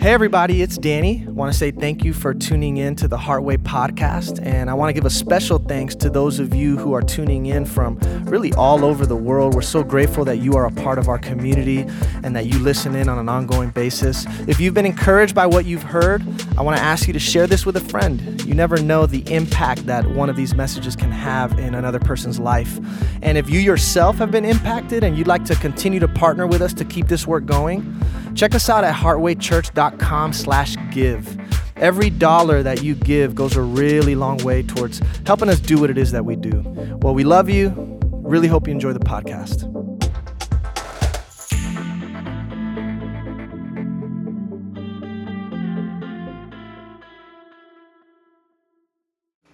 Hey, everybody, it's Danny. I want to say thank you for tuning in to the Heartway podcast. And I want to give a special thanks to those of you who are tuning in from really all over the world. We're so grateful that you are a part of our community and that you listen in on an ongoing basis. If you've been encouraged by what you've heard, I want to ask you to share this with a friend. You never know the impact that one of these messages can have in another person's life. And if you yourself have been impacted and you'd like to continue to partner with us to keep this work going, check us out at heartwaychurch.com slash give. Every dollar that you give goes a really long way towards helping us do what it is that we do. Well, we love you. Really hope you enjoy the podcast.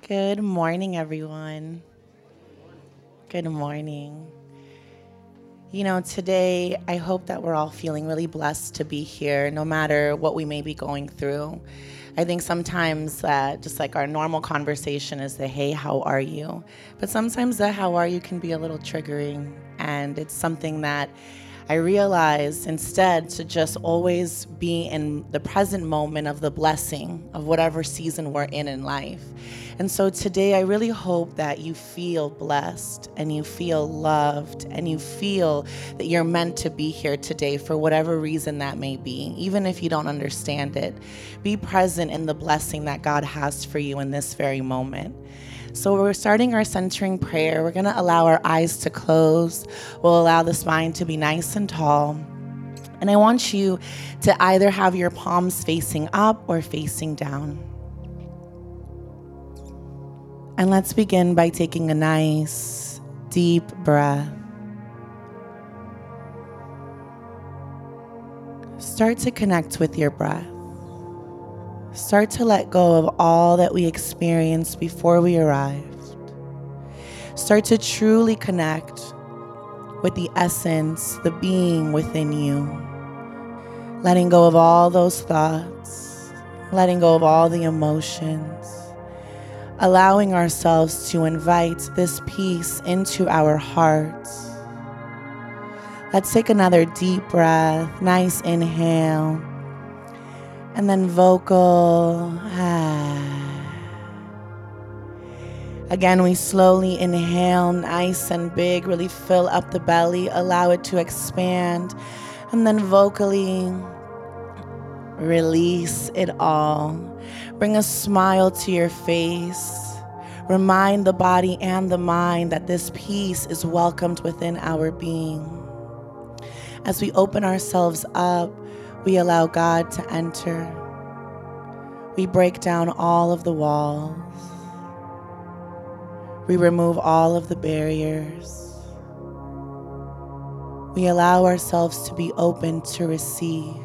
Good morning, everyone. Good morning. You know, today I hope that we're all feeling really blessed to be here, no matter what we may be going through. I think sometimes uh, just like our normal conversation is the hey, how are you? But sometimes the how are you can be a little triggering, and it's something that I realized instead to just always be in the present moment of the blessing of whatever season we're in in life. And so today, I really hope that you feel blessed and you feel loved and you feel that you're meant to be here today for whatever reason that may be, even if you don't understand it. Be present in the blessing that God has for you in this very moment. So, we're starting our centering prayer. We're going to allow our eyes to close. We'll allow the spine to be nice and tall. And I want you to either have your palms facing up or facing down. And let's begin by taking a nice, deep breath. Start to connect with your breath. Start to let go of all that we experienced before we arrived. Start to truly connect with the essence, the being within you. Letting go of all those thoughts, letting go of all the emotions, allowing ourselves to invite this peace into our hearts. Let's take another deep breath, nice inhale and then vocal. Ah. Again, we slowly inhale, nice and big, really fill up the belly, allow it to expand, and then vocally release it all. Bring a smile to your face. Remind the body and the mind that this peace is welcomed within our being. As we open ourselves up, we allow God to enter. We break down all of the walls. We remove all of the barriers. We allow ourselves to be open to receive.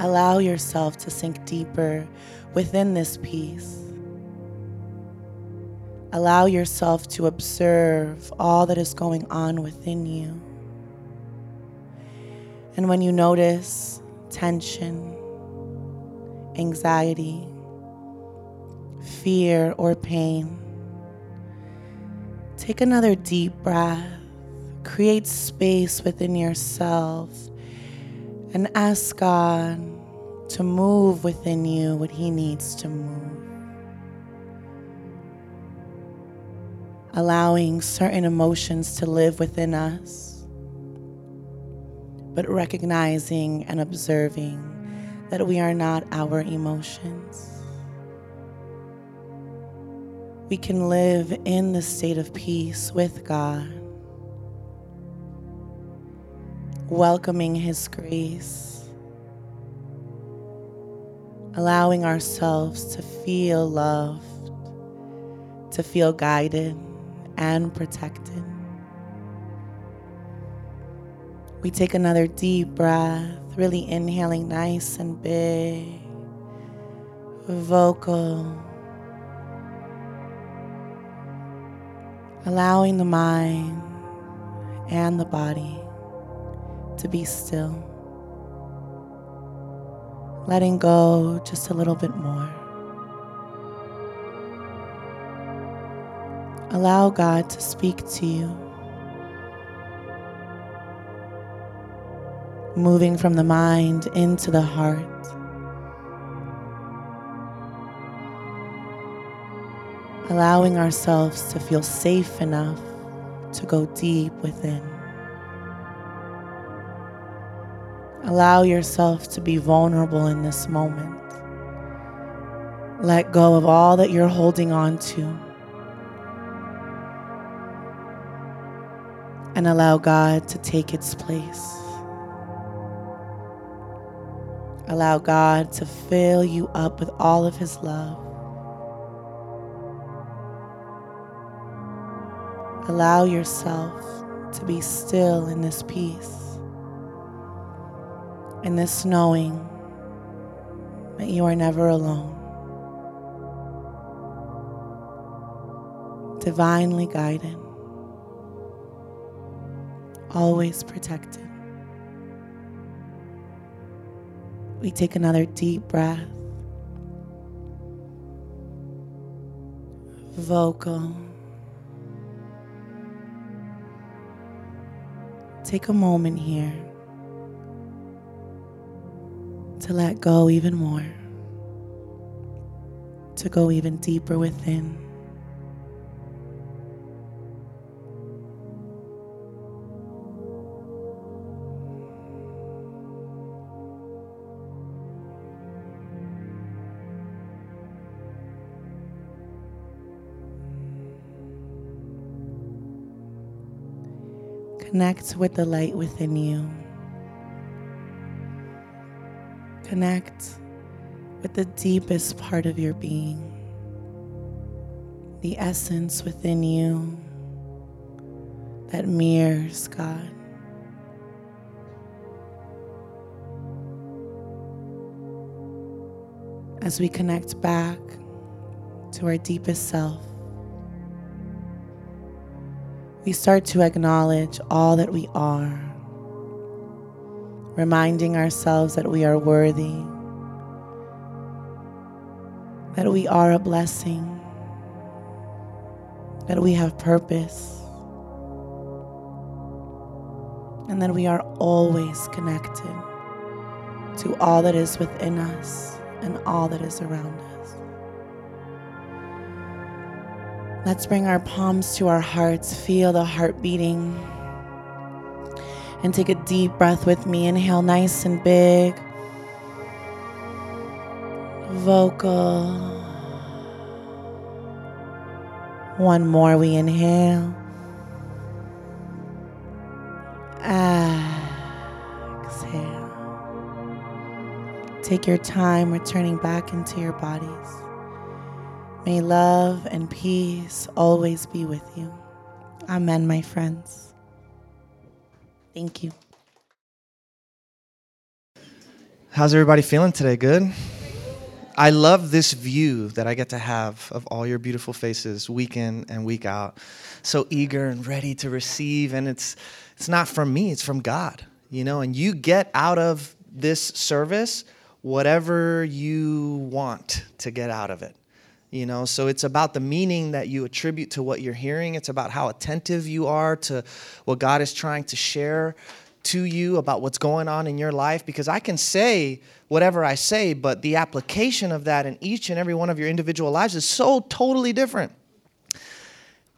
Allow yourself to sink deeper within this peace. Allow yourself to observe all that is going on within you. And when you notice tension, anxiety, fear, or pain, take another deep breath. Create space within yourself and ask God to move within you what He needs to move. Allowing certain emotions to live within us but recognizing and observing that we are not our emotions. We can live in the state of peace with God, welcoming His grace, allowing ourselves to feel loved, to feel guided and protected. We take another deep breath, really inhaling nice and big, vocal. Allowing the mind and the body to be still. Letting go just a little bit more. Allow God to speak to you. Moving from the mind into the heart. Allowing ourselves to feel safe enough to go deep within. Allow yourself to be vulnerable in this moment. Let go of all that you're holding on to. And allow God to take its place. Allow God to fill you up with all of His love. Allow yourself to be still in this peace, in this knowing that you are never alone. Divinely guided, always protected. We take another deep breath. Vocal. Take a moment here to let go even more, to go even deeper within. Connect with the light within you. Connect with the deepest part of your being, the essence within you that mirrors God. As we connect back to our deepest self, we start to acknowledge all that we are, reminding ourselves that we are worthy, that we are a blessing, that we have purpose, and that we are always connected to all that is within us and all that is around us. Let's bring our palms to our hearts, feel the heart beating. And take a deep breath with me. Inhale nice and big. Vocal. One more, we inhale. Exhale. Take your time returning back into your bodies. May love and peace always be with you. Amen, my friends. Thank you. How's everybody feeling today? Good? I love this view that I get to have of all your beautiful faces week in and week out. So eager and ready to receive and it's it's not from me, it's from God, you know, and you get out of this service whatever you want to get out of it you know? So it's about the meaning that you attribute to what you're hearing. It's about how attentive you are to what god is trying to share to you about what's going on in your life. Because i can say whatever i say but the application of that in each and every one of your individual lives is so totally different.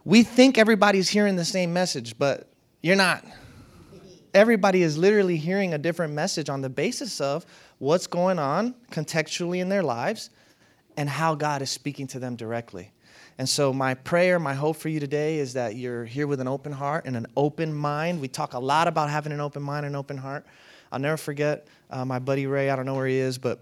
We think everybody's hearing the same message but you're not. Everybody is literally hearing a different message on the basis of what's going on contextually in their lives and how God is speaking to them directly. And so, my prayer, my hope for you today is that you're here with an open heart and an open mind. We talk a lot about having an open mind and an open heart. I'll never forget uh, my buddy Ray, I don't know where he is, but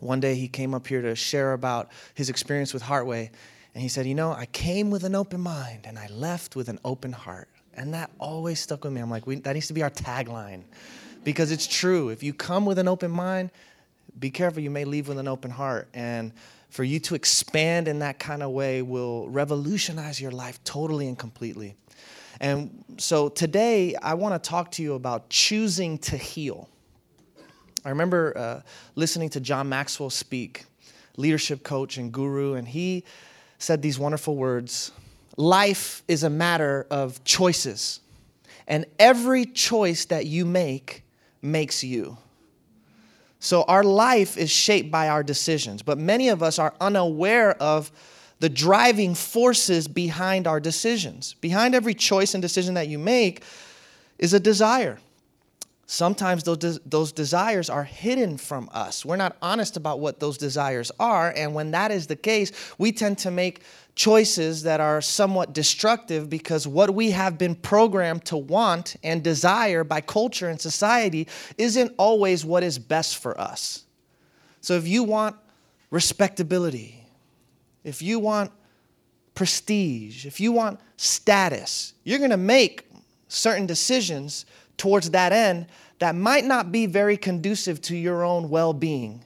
one day he came up here to share about his experience with Heartway. And he said, You know, I came with an open mind and I left with an open heart. And that always stuck with me. I'm like, that needs to be our tagline because it's true. If you come with an open mind, be careful, you may leave with an open heart. And for you to expand in that kind of way will revolutionize your life totally and completely. And so today, I want to talk to you about choosing to heal. I remember uh, listening to John Maxwell speak, leadership coach and guru, and he said these wonderful words Life is a matter of choices, and every choice that you make makes you. So our life is shaped by our decisions, but many of us are unaware of the driving forces behind our decisions. Behind every choice and decision that you make is a desire. Sometimes those, de- those desires are hidden from us. We're not honest about what those desires are. And when that is the case, we tend to make choices that are somewhat destructive because what we have been programmed to want and desire by culture and society isn't always what is best for us. So if you want respectability, if you want prestige, if you want status, you're going to make certain decisions towards that end that might not be very conducive to your own well being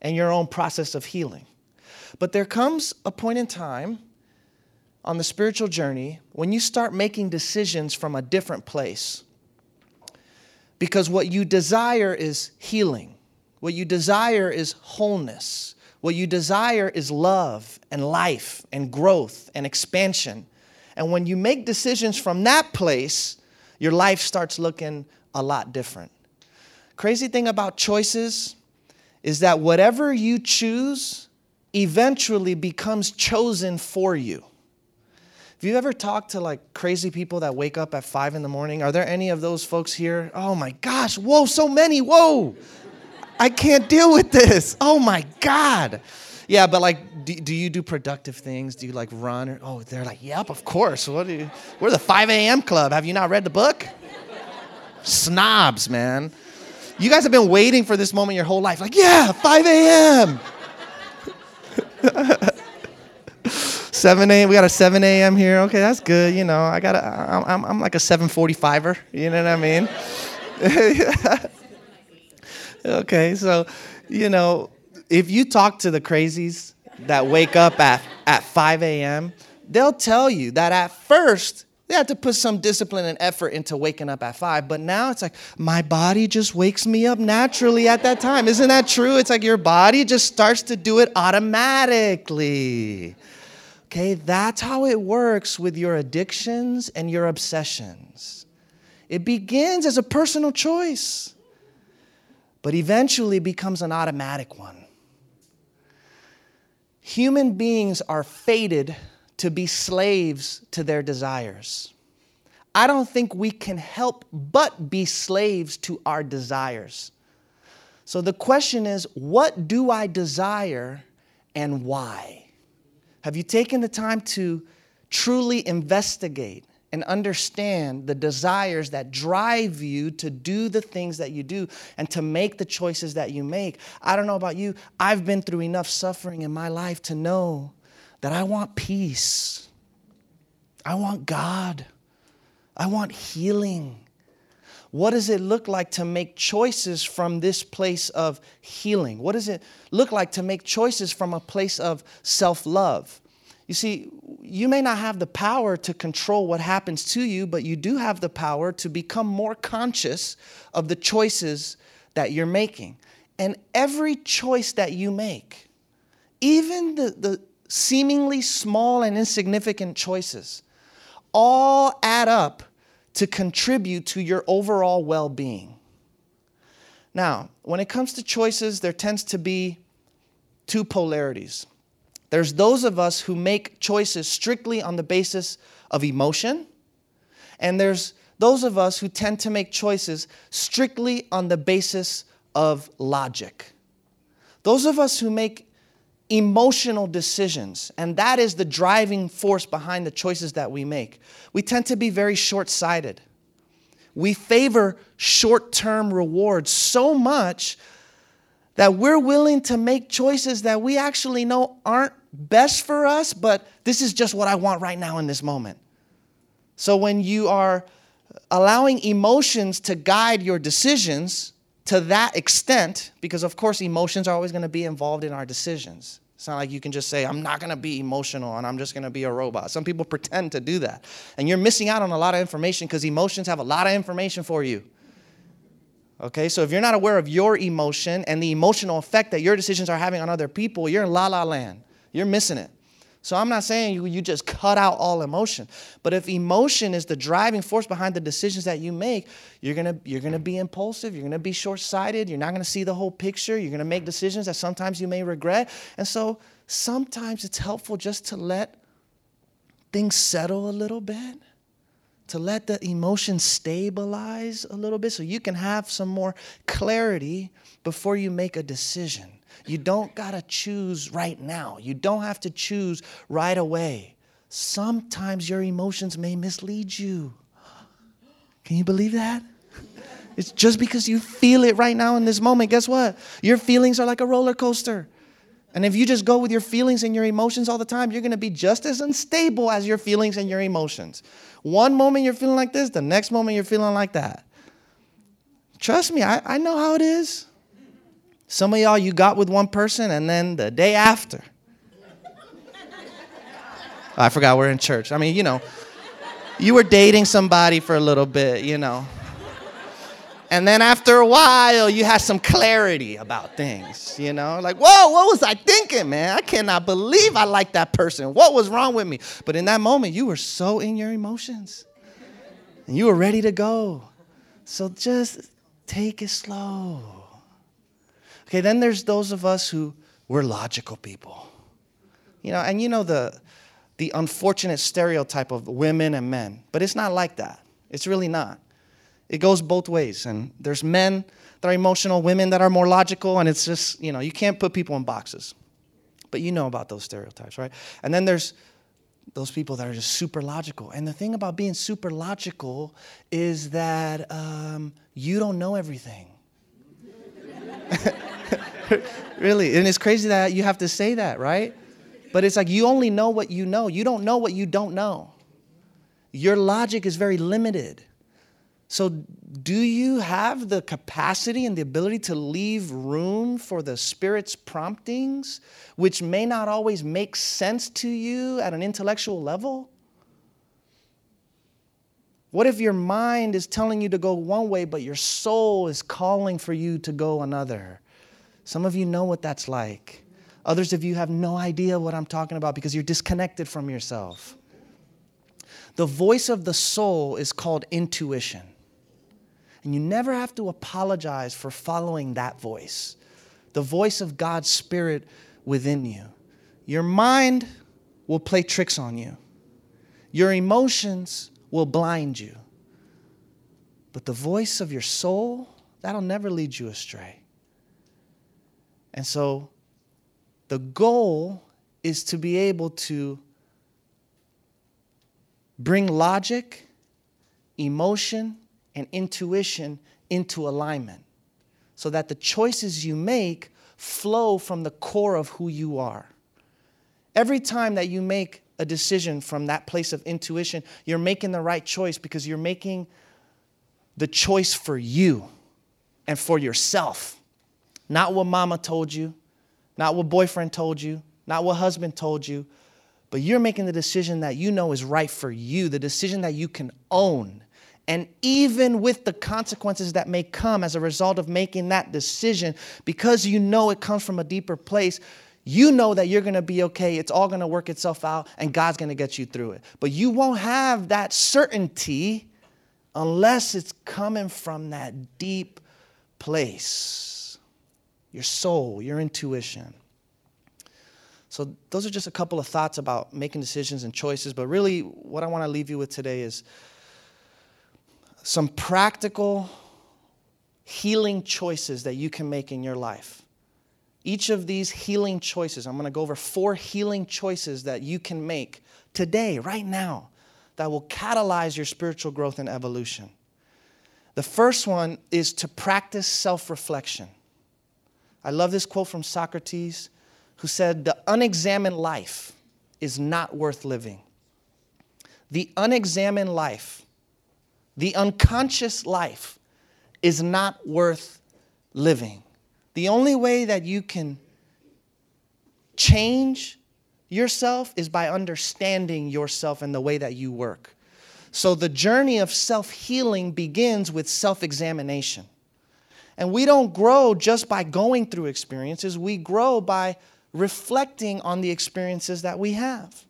and your own process of healing. But there comes a point in time on the spiritual journey when you start making decisions from a different place. Because what you desire is healing, what you desire is wholeness, what you desire is love and life and growth and expansion. And when you make decisions from that place, your life starts looking a lot different. Crazy thing about choices is that whatever you choose eventually becomes chosen for you. Have you ever talked to like crazy people that wake up at five in the morning? Are there any of those folks here? Oh my gosh, whoa, so many, whoa. I can't deal with this. Oh my God. Yeah, but like, do, do you do productive things? Do you like run? Or, oh, they're like, yep, of course. What do you, we're the 5 a.m. club. Have you not read the book? Snobs, man. You guys have been waiting for this moment your whole life. Like, yeah, 5 a.m. 7 a.m. We got a 7 a.m. here. Okay, that's good. You know, I got a, I'm, I'm like a 745er. You know what I mean? okay, so, you know, if you talk to the crazies that wake up at, at 5 a.m., they'll tell you that at first they had to put some discipline and effort into waking up at 5, but now it's like my body just wakes me up naturally at that time. Isn't that true? It's like your body just starts to do it automatically. Okay, that's how it works with your addictions and your obsessions. It begins as a personal choice, but eventually becomes an automatic one. Human beings are fated to be slaves to their desires. I don't think we can help but be slaves to our desires. So the question is what do I desire and why? Have you taken the time to truly investigate and understand the desires that drive you to do the things that you do and to make the choices that you make. I don't know about you, I've been through enough suffering in my life to know that I want peace. I want God. I want healing. What does it look like to make choices from this place of healing? What does it look like to make choices from a place of self love? You see, you may not have the power to control what happens to you, but you do have the power to become more conscious of the choices that you're making. And every choice that you make, even the, the seemingly small and insignificant choices, all add up to contribute to your overall well being. Now, when it comes to choices, there tends to be two polarities. There's those of us who make choices strictly on the basis of emotion, and there's those of us who tend to make choices strictly on the basis of logic. Those of us who make emotional decisions, and that is the driving force behind the choices that we make, we tend to be very short sighted. We favor short term rewards so much that we're willing to make choices that we actually know aren't best for us, but this is just what I want right now in this moment. So when you are allowing emotions to guide your decisions to that extent, because of course emotions are always going to be involved in our decisions. It's not like you can just say, I'm not going to be emotional and I'm just going to be a robot. Some people pretend to do that. And you're missing out on a lot of information because emotions have a lot of information for you. Okay, so if you're not aware of your emotion and the emotional effect that your decisions are having on other people, you're in la la land. You're missing it. So I'm not saying you, you just cut out all emotion. But if emotion is the driving force behind the decisions that you make, you're gonna you're gonna be impulsive, you're gonna be short-sighted, you're not gonna see the whole picture, you're gonna make decisions that sometimes you may regret. And so sometimes it's helpful just to let things settle a little bit to let the emotions stabilize a little bit so you can have some more clarity before you make a decision. You don't got to choose right now. You don't have to choose right away. Sometimes your emotions may mislead you. Can you believe that? It's just because you feel it right now in this moment. Guess what? Your feelings are like a roller coaster. And if you just go with your feelings and your emotions all the time, you're going to be just as unstable as your feelings and your emotions. One moment you're feeling like this, the next moment you're feeling like that. Trust me, I, I know how it is. Some of y'all, you got with one person, and then the day after, I forgot we're in church. I mean, you know, you were dating somebody for a little bit, you know. And then after a while, you have some clarity about things, you know? Like, whoa, what was I thinking, man? I cannot believe I like that person. What was wrong with me? But in that moment, you were so in your emotions and you were ready to go. So just take it slow. Okay, then there's those of us who we're logical people. You know, and you know the the unfortunate stereotype of women and men, but it's not like that. It's really not. It goes both ways. And there's men that are emotional, women that are more logical, and it's just, you know, you can't put people in boxes. But you know about those stereotypes, right? And then there's those people that are just super logical. And the thing about being super logical is that um, you don't know everything. really. And it's crazy that you have to say that, right? But it's like you only know what you know. You don't know what you don't know. Your logic is very limited. So, do you have the capacity and the ability to leave room for the Spirit's promptings, which may not always make sense to you at an intellectual level? What if your mind is telling you to go one way, but your soul is calling for you to go another? Some of you know what that's like. Others of you have no idea what I'm talking about because you're disconnected from yourself. The voice of the soul is called intuition. And you never have to apologize for following that voice, the voice of God's Spirit within you. Your mind will play tricks on you, your emotions will blind you. But the voice of your soul, that'll never lead you astray. And so the goal is to be able to bring logic, emotion, and intuition into alignment so that the choices you make flow from the core of who you are. Every time that you make a decision from that place of intuition, you're making the right choice because you're making the choice for you and for yourself. Not what mama told you, not what boyfriend told you, not what husband told you, but you're making the decision that you know is right for you, the decision that you can own and even with the consequences that may come as a result of making that decision, because you know it comes from a deeper place, you know that you're going to be okay. It's all going to work itself out, and God's going to get you through it. But you won't have that certainty unless it's coming from that deep place your soul, your intuition. So, those are just a couple of thoughts about making decisions and choices. But really, what I want to leave you with today is some practical healing choices that you can make in your life. Each of these healing choices, I'm going to go over four healing choices that you can make today, right now, that will catalyze your spiritual growth and evolution. The first one is to practice self reflection. I love this quote from Socrates, who said, The unexamined life is not worth living. The unexamined life the unconscious life is not worth living. The only way that you can change yourself is by understanding yourself and the way that you work. So the journey of self healing begins with self examination. And we don't grow just by going through experiences, we grow by reflecting on the experiences that we have.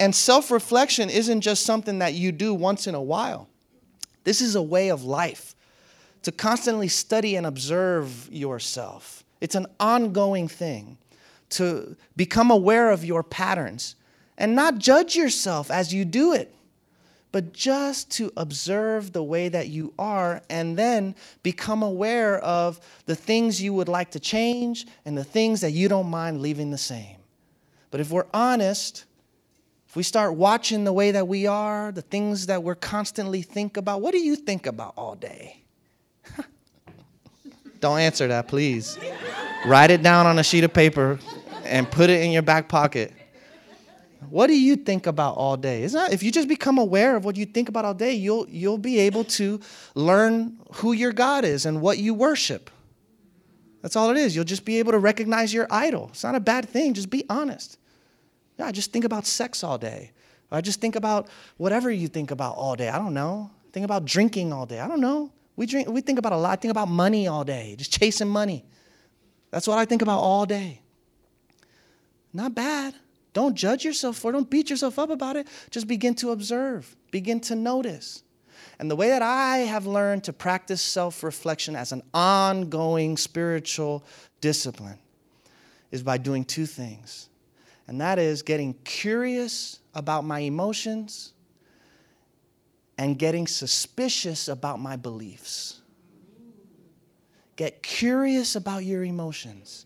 And self reflection isn't just something that you do once in a while, this is a way of life to constantly study and observe yourself. It's an ongoing thing to become aware of your patterns and not judge yourself as you do it, but just to observe the way that you are and then become aware of the things you would like to change and the things that you don't mind leaving the same. But if we're honest, if we start watching the way that we are, the things that we're constantly think about, what do you think about all day? Don't answer that, please. Write it down on a sheet of paper and put it in your back pocket. What do you think about all day? Is that if you just become aware of what you think about all day, you'll you'll be able to learn who your God is and what you worship. That's all it is. You'll just be able to recognize your idol. It's not a bad thing. Just be honest. Yeah, I just think about sex all day. I just think about whatever you think about all day. I don't know. Think about drinking all day. I don't know. We drink. We think about a lot. I think about money all day. Just chasing money. That's what I think about all day. Not bad. Don't judge yourself for it. Don't beat yourself up about it. Just begin to observe, begin to notice. And the way that I have learned to practice self reflection as an ongoing spiritual discipline is by doing two things. And that is getting curious about my emotions and getting suspicious about my beliefs. Get curious about your emotions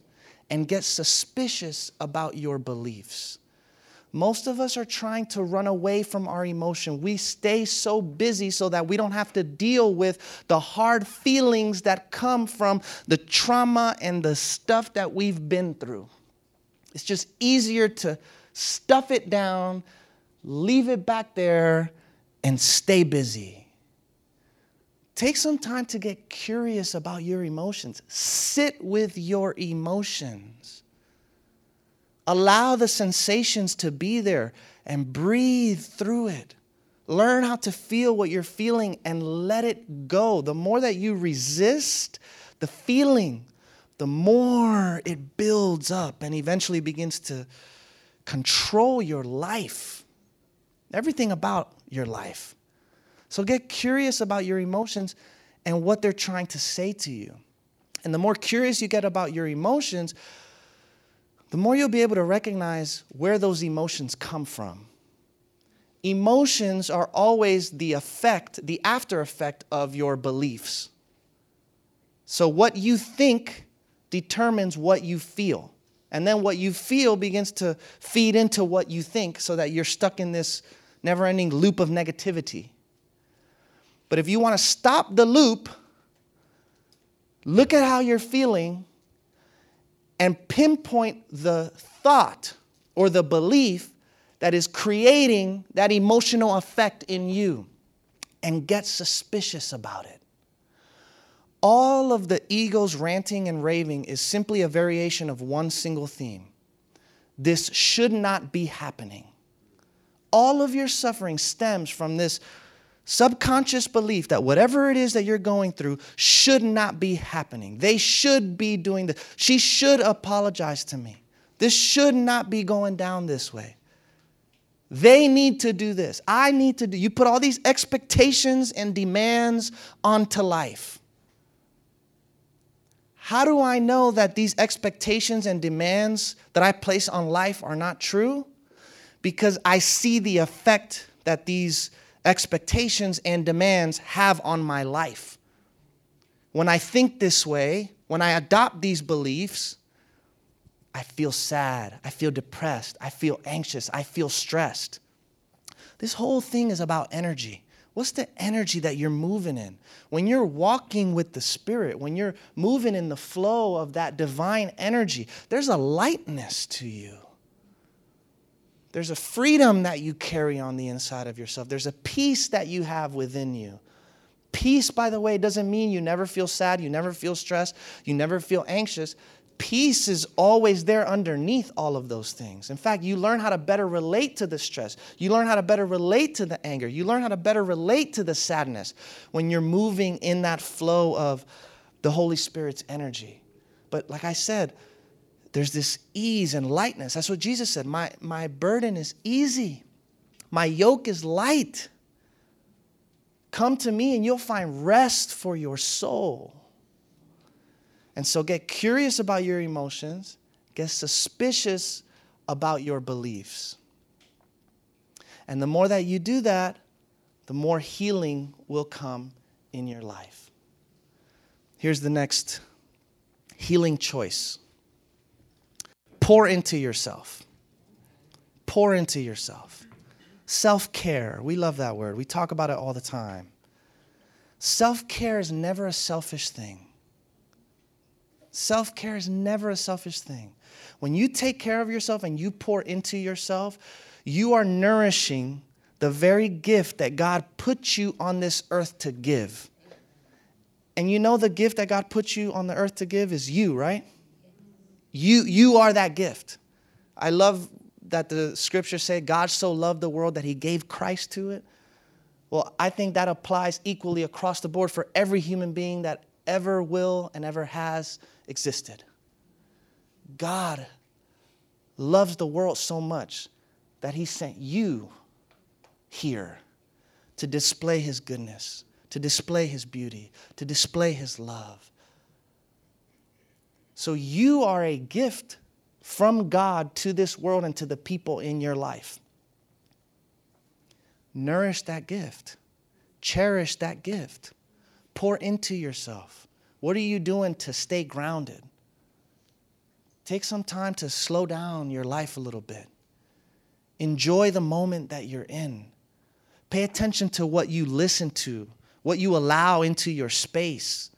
and get suspicious about your beliefs. Most of us are trying to run away from our emotion. We stay so busy so that we don't have to deal with the hard feelings that come from the trauma and the stuff that we've been through. It's just easier to stuff it down, leave it back there, and stay busy. Take some time to get curious about your emotions. Sit with your emotions. Allow the sensations to be there and breathe through it. Learn how to feel what you're feeling and let it go. The more that you resist the feeling, the more it builds up and eventually begins to control your life, everything about your life. So get curious about your emotions and what they're trying to say to you. And the more curious you get about your emotions, the more you'll be able to recognize where those emotions come from. Emotions are always the effect, the after effect of your beliefs. So, what you think determines what you feel. And then what you feel begins to feed into what you think so that you're stuck in this never ending loop of negativity. But if you want to stop the loop, look at how you're feeling and pinpoint the thought or the belief that is creating that emotional effect in you and get suspicious about it. All of the ego's ranting and raving is simply a variation of one single theme. This should not be happening. All of your suffering stems from this subconscious belief that whatever it is that you're going through should not be happening. They should be doing this. She should apologize to me. This should not be going down this way. They need to do this. I need to do. You put all these expectations and demands onto life. How do I know that these expectations and demands that I place on life are not true? Because I see the effect that these expectations and demands have on my life. When I think this way, when I adopt these beliefs, I feel sad, I feel depressed, I feel anxious, I feel stressed. This whole thing is about energy. What's the energy that you're moving in? When you're walking with the Spirit, when you're moving in the flow of that divine energy, there's a lightness to you. There's a freedom that you carry on the inside of yourself. There's a peace that you have within you. Peace, by the way, doesn't mean you never feel sad, you never feel stressed, you never feel anxious. Peace is always there underneath all of those things. In fact, you learn how to better relate to the stress. You learn how to better relate to the anger. You learn how to better relate to the sadness when you're moving in that flow of the Holy Spirit's energy. But like I said, there's this ease and lightness. That's what Jesus said. My, my burden is easy, my yoke is light. Come to me and you'll find rest for your soul. And so get curious about your emotions, get suspicious about your beliefs. And the more that you do that, the more healing will come in your life. Here's the next healing choice pour into yourself. Pour into yourself. Self care, we love that word. We talk about it all the time. Self care is never a selfish thing. Self care is never a selfish thing. When you take care of yourself and you pour into yourself, you are nourishing the very gift that God put you on this earth to give. And you know the gift that God put you on the earth to give is you, right? You, you are that gift. I love that the scriptures say God so loved the world that he gave Christ to it. Well, I think that applies equally across the board for every human being that ever will and ever has existed. God loves the world so much that he sent you here to display his goodness, to display his beauty, to display his love. So you are a gift from God to this world and to the people in your life. Nourish that gift, cherish that gift, pour into yourself. What are you doing to stay grounded? Take some time to slow down your life a little bit. Enjoy the moment that you're in. Pay attention to what you listen to, what you allow into your space,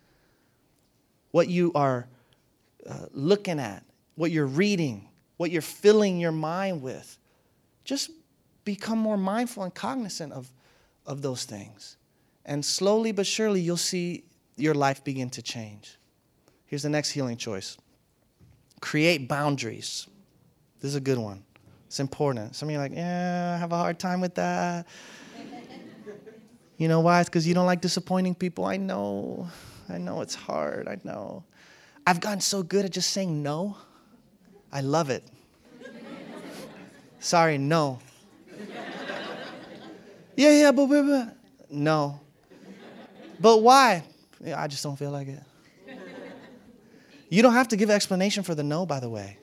what you are uh, looking at, what you're reading, what you're filling your mind with. Just become more mindful and cognizant of, of those things. And slowly but surely, you'll see your life begin to change. Here's the next healing choice create boundaries. This is a good one. It's important. Some of you are like, yeah, I have a hard time with that. you know why? It's because you don't like disappointing people. I know. I know it's hard. I know. I've gotten so good at just saying no. I love it. Sorry, no. yeah, yeah, but, but, but. No. But why? I just don't feel like it. You don't have to give explanation for the no, by the way.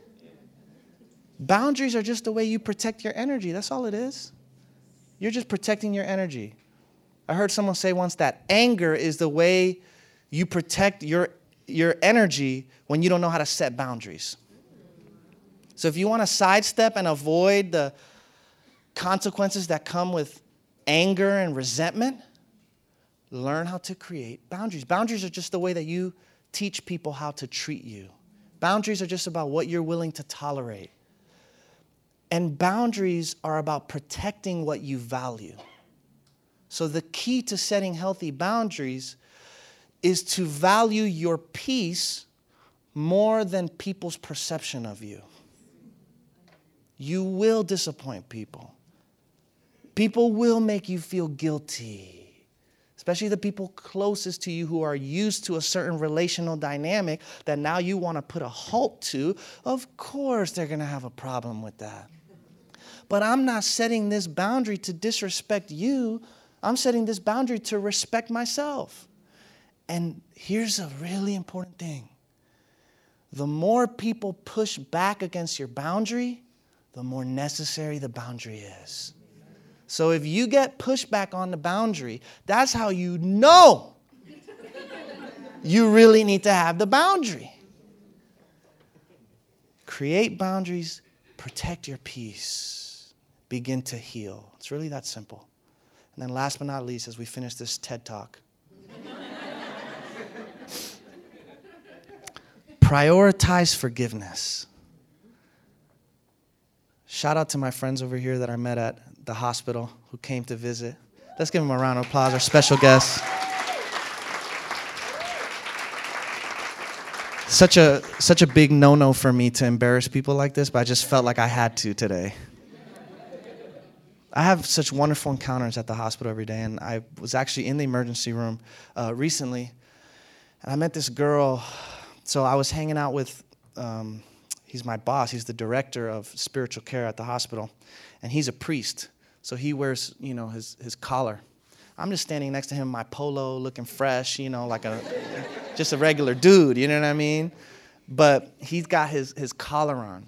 Boundaries are just the way you protect your energy. That's all it is. You're just protecting your energy. I heard someone say once that anger is the way you protect your, your energy when you don't know how to set boundaries. So if you want to sidestep and avoid the consequences that come with anger and resentment, learn how to create boundaries. Boundaries are just the way that you teach people how to treat you. Boundaries are just about what you're willing to tolerate. And boundaries are about protecting what you value. So, the key to setting healthy boundaries is to value your peace more than people's perception of you. You will disappoint people. People will make you feel guilty especially the people closest to you who are used to a certain relational dynamic that now you want to put a halt to, of course they're going to have a problem with that. But I'm not setting this boundary to disrespect you. I'm setting this boundary to respect myself. And here's a really important thing the more people push back against your boundary, the more necessary the boundary is. So if you get pushback on the boundary, that's how you know you really need to have the boundary. Create boundaries, protect your peace, begin to heal. It's really that simple. And then, last but not least, as we finish this TED talk, prioritize forgiveness. Shout out to my friends over here that I met at the hospital who came to visit. Let's give them a round of applause, our special guest. Such a, such a big no no for me to embarrass people like this, but I just felt like I had to today. I have such wonderful encounters at the hospital every day, and I was actually in the emergency room uh, recently, and I met this girl. So I was hanging out with, um, he's my boss. He's the director of spiritual care at the hospital, and he's a priest. So he wears, you know, his, his collar. I'm just standing next to him, my polo, looking fresh, you know, like a just a regular dude. You know what I mean? But he's got his his collar on,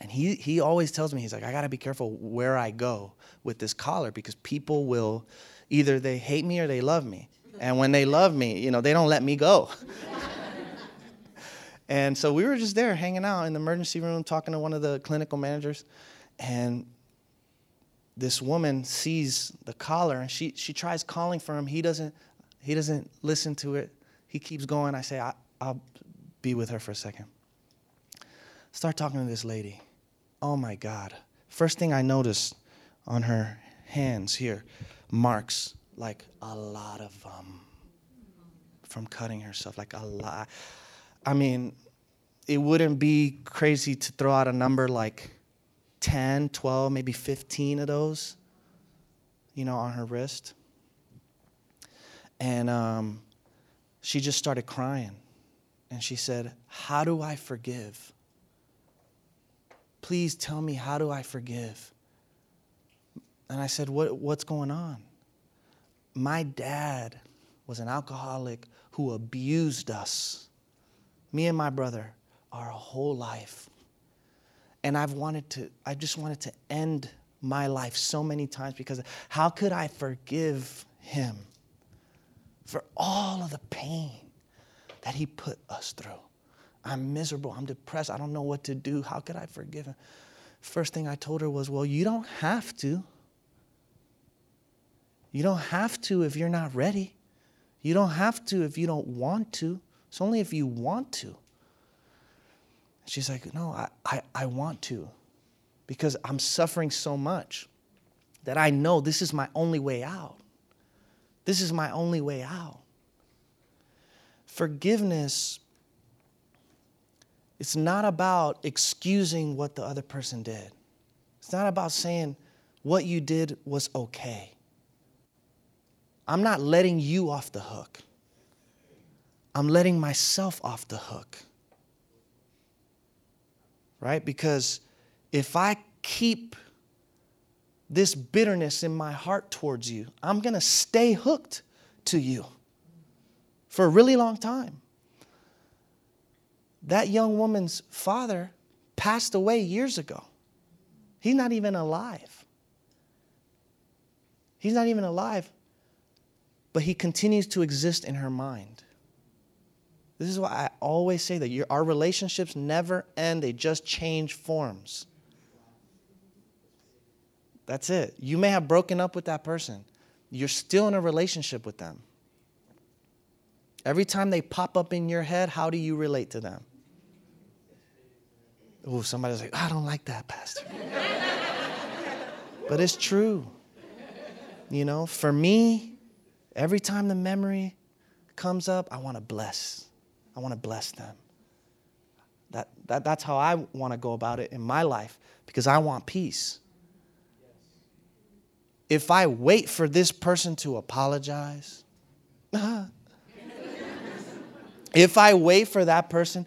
and he he always tells me he's like, I gotta be careful where I go with this collar because people will either they hate me or they love me. And when they love me, you know, they don't let me go. and so we were just there hanging out in the emergency room talking to one of the clinical managers and this woman sees the collar and she, she tries calling for him. He doesn't, he doesn't listen to it. He keeps going. I say, I, I'll be with her for a second. Start talking to this lady. Oh my God. First thing I noticed on her hands here, marks like a lot of um, from cutting herself, like a lot. I mean, it wouldn't be crazy to throw out a number like 10, 12, maybe 15 of those, you know, on her wrist. And um, she just started crying. And she said, How do I forgive? Please tell me, how do I forgive? And I said, what, What's going on? My dad was an alcoholic who abused us, me and my brother, our whole life. And I've wanted to, I just wanted to end my life so many times because how could I forgive him for all of the pain that he put us through? I'm miserable. I'm depressed. I don't know what to do. How could I forgive him? First thing I told her was, Well, you don't have to. You don't have to if you're not ready. You don't have to if you don't want to. It's only if you want to. She's like, No, I, I, I want to because I'm suffering so much that I know this is my only way out. This is my only way out. Forgiveness, it's not about excusing what the other person did. It's not about saying what you did was okay. I'm not letting you off the hook. I'm letting myself off the hook. Right? Because if I keep this bitterness in my heart towards you, I'm going to stay hooked to you for a really long time. That young woman's father passed away years ago. He's not even alive. He's not even alive but he continues to exist in her mind. This is why I always say that your, our relationships never end, they just change forms. That's it. You may have broken up with that person, you're still in a relationship with them. Every time they pop up in your head, how do you relate to them? Oh, somebody's like, I don't like that, Pastor. but it's true. You know, for me, Every time the memory comes up, I want to bless. I want to bless them. That, that, that's how I want to go about it in my life because I want peace. If I wait for this person to apologize, if I wait for that person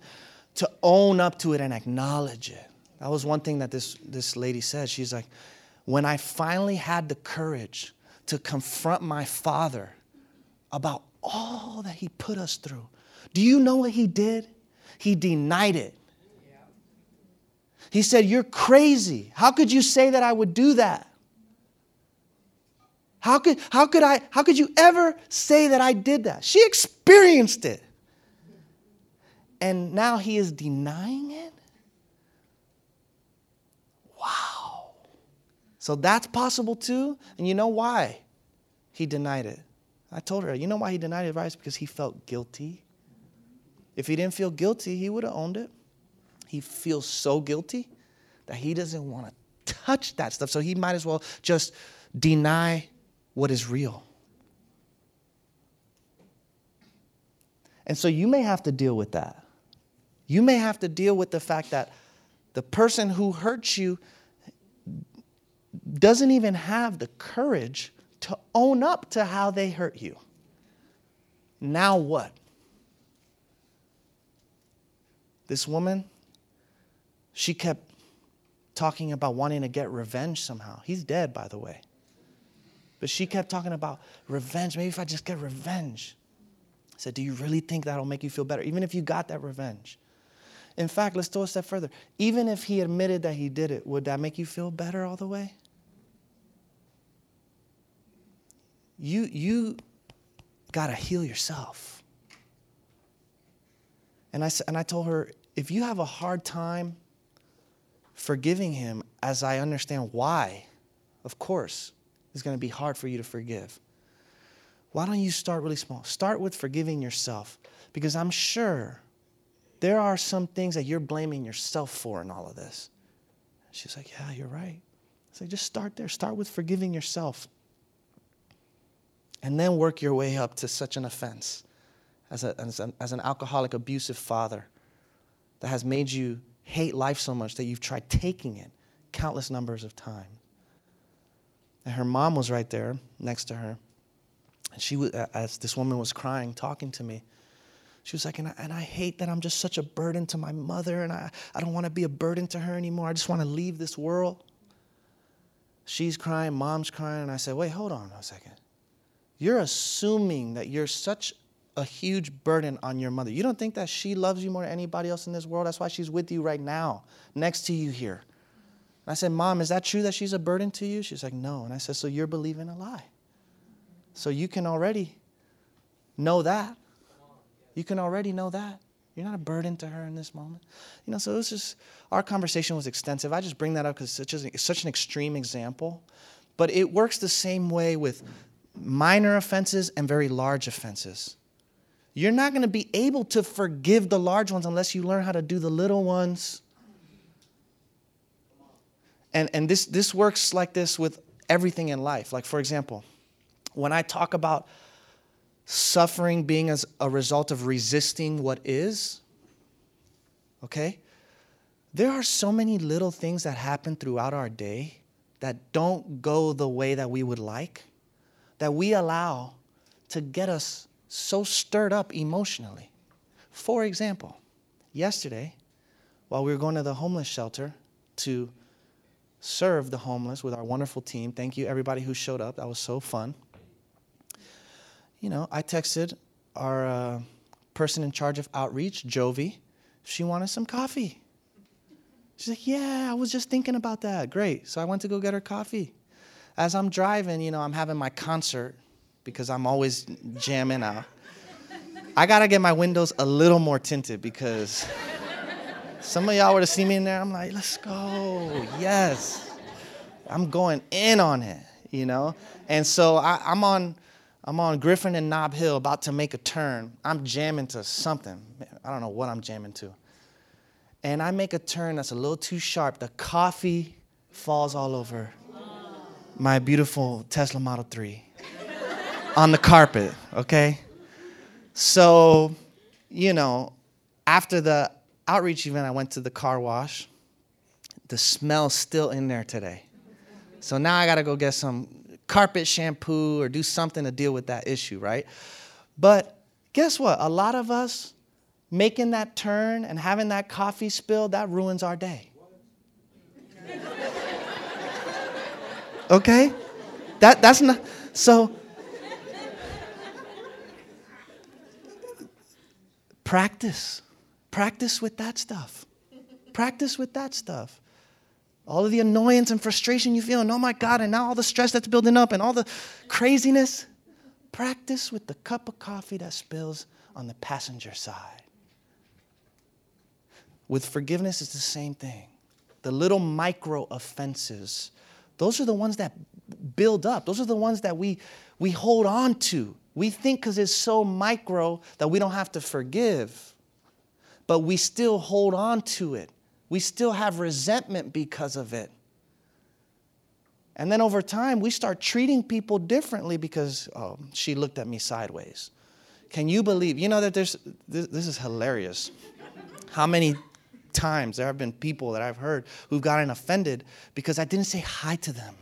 to own up to it and acknowledge it, that was one thing that this, this lady said. She's like, when I finally had the courage to confront my father about all that he put us through. Do you know what he did? He denied it. He said, You're crazy. How could you say that I would do that? How could, how could I, how could you ever say that I did that? She experienced it. And now he is denying it? Wow. So that's possible too. And you know why he denied it? I told her, you know why he denied advice? Because he felt guilty. If he didn't feel guilty, he would have owned it. He feels so guilty that he doesn't want to touch that stuff. So he might as well just deny what is real. And so you may have to deal with that. You may have to deal with the fact that the person who hurts you doesn't even have the courage to own up to how they hurt you. Now what? This woman, she kept talking about wanting to get revenge somehow. He's dead, by the way. But she kept talking about revenge. Maybe if I just get revenge. I said, Do you really think that'll make you feel better? Even if you got that revenge. In fact, let's go a step further. Even if he admitted that he did it, would that make you feel better all the way? You, you got to heal yourself. And I, and I told her, if you have a hard time forgiving him, as I understand why, of course, it's going to be hard for you to forgive. Why don't you start really small? Start with forgiving yourself because I'm sure there are some things that you're blaming yourself for in all of this. She's like, Yeah, you're right. I said, Just start there. Start with forgiving yourself. And then work your way up to such an offense as, a, as, as an alcoholic, abusive father that has made you hate life so much that you've tried taking it countless numbers of times. And her mom was right there next to her. And she was, as this woman was crying, talking to me, she was like, and I, and I hate that I'm just such a burden to my mother, and I, I don't want to be a burden to her anymore. I just want to leave this world. She's crying, mom's crying, and I said, wait, hold on a second. You're assuming that you're such a huge burden on your mother. You don't think that she loves you more than anybody else in this world? That's why she's with you right now, next to you here. And I said, Mom, is that true that she's a burden to you? She's like, No. And I said, So you're believing a lie. So you can already know that. You can already know that. You're not a burden to her in this moment. You know, so it was just, our conversation was extensive. I just bring that up because it's, it's such an extreme example. But it works the same way with minor offenses and very large offenses. You're not going to be able to forgive the large ones unless you learn how to do the little ones. And, and this, this works like this with everything in life. Like, for example, when I talk about suffering being as a result of resisting what is, okay, there are so many little things that happen throughout our day that don't go the way that we would like that we allow to get us so stirred up emotionally. For example, yesterday, while we were going to the homeless shelter to serve the homeless with our wonderful team, thank you everybody who showed up. That was so fun. You know, I texted our uh, person in charge of outreach, Jovi, she wanted some coffee. She's like, Yeah, I was just thinking about that. Great. So I went to go get her coffee as I'm driving, you know, I'm having my concert because I'm always jamming out. I gotta get my windows a little more tinted because some of y'all would have seen me in there. I'm like, let's go. Yes. I'm going in on it, you know? And so I, am on I'm on Griffin and Nob Hill about to make a turn. I'm jamming to something. I don't know what I'm jamming to. And I make a turn that's a little too sharp. The coffee falls all over my beautiful Tesla Model 3 on the carpet, okay? So, you know, after the outreach event, I went to the car wash. The smell's still in there today. So now I gotta go get some carpet shampoo or do something to deal with that issue, right? But guess what? A lot of us making that turn and having that coffee spill, that ruins our day. Okay? That, that's not, so practice. Practice with that stuff. Practice with that stuff. All of the annoyance and frustration you feel, and oh my God, and now all the stress that's building up and all the craziness. Practice with the cup of coffee that spills on the passenger side. With forgiveness, it's the same thing. The little micro offenses those are the ones that build up. Those are the ones that we, we hold on to. We think because it's so micro that we don't have to forgive, but we still hold on to it. We still have resentment because of it. And then over time, we start treating people differently because oh, she looked at me sideways. Can you believe? You know that there's, this, this is hilarious. How many times there have been people that I've heard who've gotten offended because I didn't say hi to them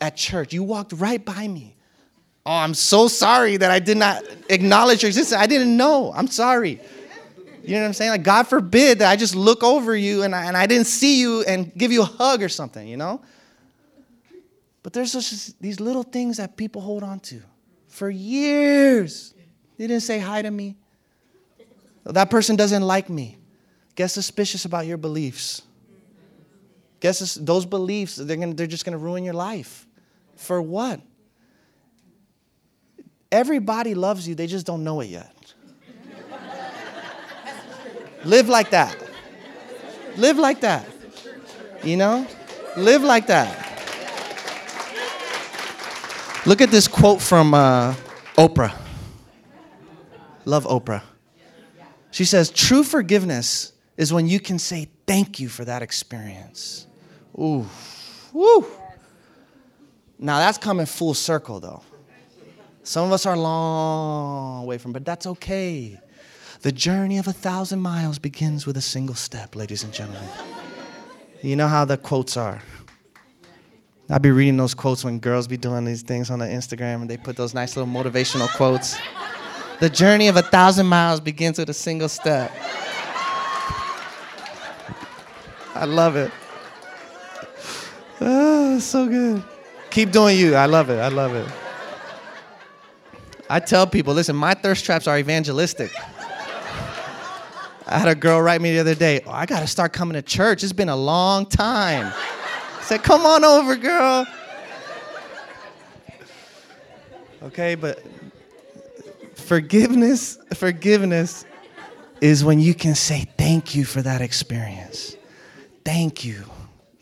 at church. You walked right by me. Oh, I'm so sorry that I did not acknowledge your existence. I didn't know. I'm sorry. You know what I'm saying? Like, God forbid that I just look over you and I, and I didn't see you and give you a hug or something, you know? But there's just these little things that people hold on to for years. They didn't say hi to me. That person doesn't like me. Get suspicious about your beliefs. Guess those beliefs, they're, gonna, they're just going to ruin your life. For what? Everybody loves you, they just don't know it yet. Live like that. Live like that. You know? Live like that. Look at this quote from uh, Oprah. Love Oprah. She says, True forgiveness is when you can say thank you for that experience. Ooh, woo. Now that's coming full circle though. Some of us are long way from, but that's okay. The journey of a thousand miles begins with a single step, ladies and gentlemen. You know how the quotes are. I'd be reading those quotes when girls be doing these things on the Instagram and they put those nice little motivational quotes. The journey of a thousand miles begins with a single step. I love it. Oh, so good. Keep doing you. I love it. I love it. I tell people, listen, my thirst traps are evangelistic. I had a girl write me the other day, oh, I got to start coming to church. It's been a long time. I said, come on over, girl. Okay, but forgiveness, forgiveness is when you can say thank you for that experience. Thank you.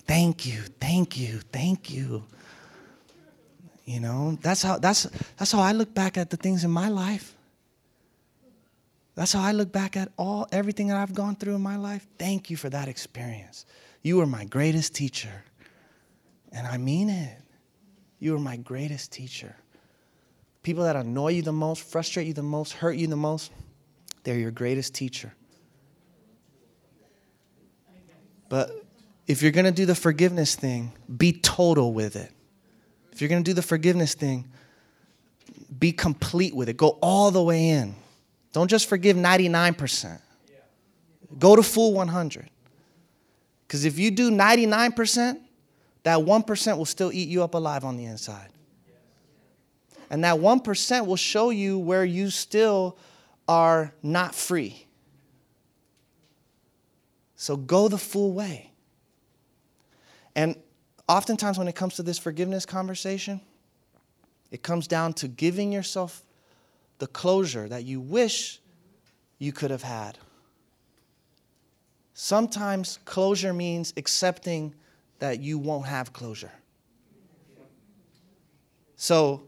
Thank you. Thank you. Thank you. You know, that's how that's that's how I look back at the things in my life. That's how I look back at all everything that I've gone through in my life. Thank you for that experience. You were my greatest teacher. And I mean it. You were my greatest teacher. People that annoy you the most, frustrate you the most, hurt you the most, they're your greatest teacher. But if you're going to do the forgiveness thing, be total with it. You're going to do the forgiveness thing, be complete with it. Go all the way in. Don't just forgive 99%. Go to full 100. Because if you do 99%, that 1% will still eat you up alive on the inside. And that 1% will show you where you still are not free. So go the full way. And oftentimes, when it comes to this forgiveness conversation, it comes down to giving yourself the closure that you wish you could have had. Sometimes closure means accepting that you won't have closure. So,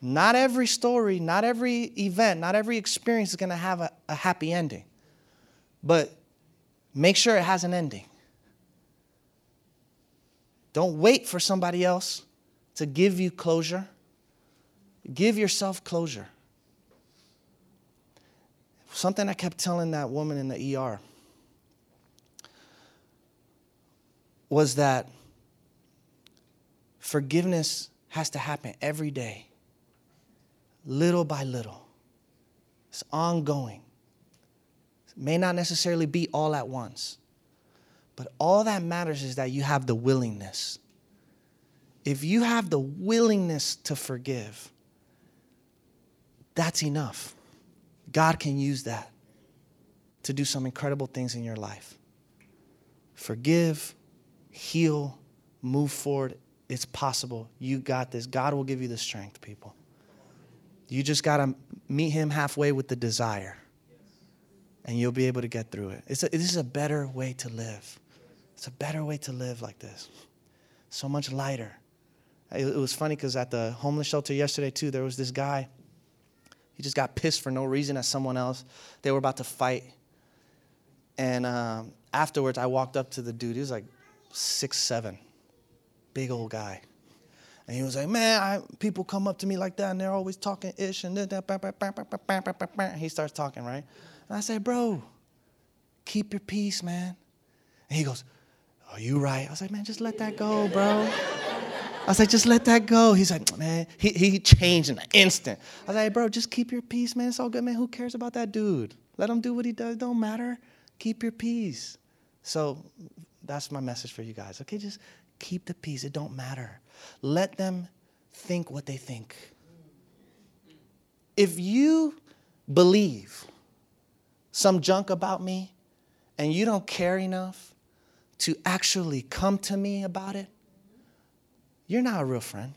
not every story, not every event, not every experience is going to have a, a, happy ending. But make sure it has an ending. Don't wait for somebody else to give you closure. Give yourself closure. Something I kept telling that woman in the ER was that forgiveness has to happen every day little by little. It's ongoing. It may not necessarily be all at once, but all that matters is that you have the willingness. If you have the willingness to forgive, that's enough. God can use that to do some incredible things in your life. Forgive, heal, move forward. It's possible. You got this. God will give you the strength, people. You just got to meet Him halfway with the desire, and you'll be able to get through it. It's a, this is a better way to live. It's a better way to live like this. So much lighter. It, was funny because at the homeless shelter yesterday, too, there was this guy. He just got pissed for no reason at someone else. They were about to fight. And um, afterwards, I walked up to the dude. He was like six, seven, big old guy. And he was like, man, I, people come up to me like that and they're always talking ish and that. He starts talking, right? And I say, bro, keep your peace, man. And he goes, are you right? I was like, man, just let that go, bro. I was like, just let that go. He's like, man, he, he changed in an instant. I was like, bro, just keep your peace, man. It's all good, man. Who cares about that dude? Let him do what he does. Don't matter. Keep your peace. So that's my message for you guys. Okay, just keep the peace. It don't matter. Let them think what they think. If you believe some junk about me and you don't care enough to actually come to me about it, you're not a real friend.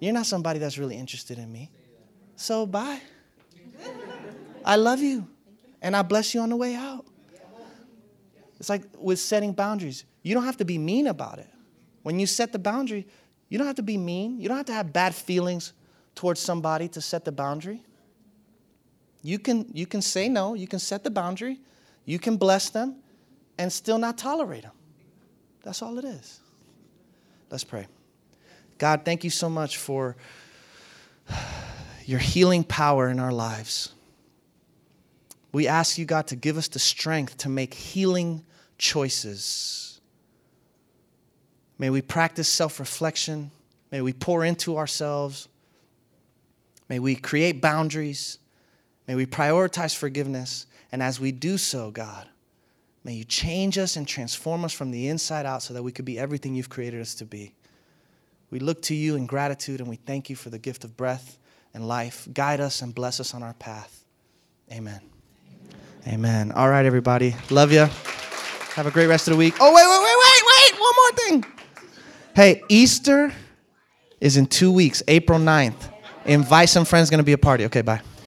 You're not somebody that's really interested in me. So, bye. I love you. And I bless you on the way out. It's like with setting boundaries. You don't have to be mean about it. When you set the boundary, you don't have to be mean. You don't have to have bad feelings towards somebody to set the boundary. You can, you can say no, you can set the boundary, you can bless them, and still not tolerate them. That's all it is. Let's pray. God, thank you so much for your healing power in our lives. We ask you, God, to give us the strength to make healing choices. May we practice self reflection. May we pour into ourselves. May we create boundaries. May we prioritize forgiveness. And as we do so, God, may you change us and transform us from the inside out so that we could be everything you've created us to be. We look to you in gratitude and we thank you for the gift of breath and life. Guide us and bless us on our path. Amen. Amen. All right, everybody. Love you. Have a great rest of the week. Oh, wait, wait, wait, wait, wait. One more thing. Hey, Easter is in two weeks, April 9th. Invite some friends, going to be a party. Okay, bye.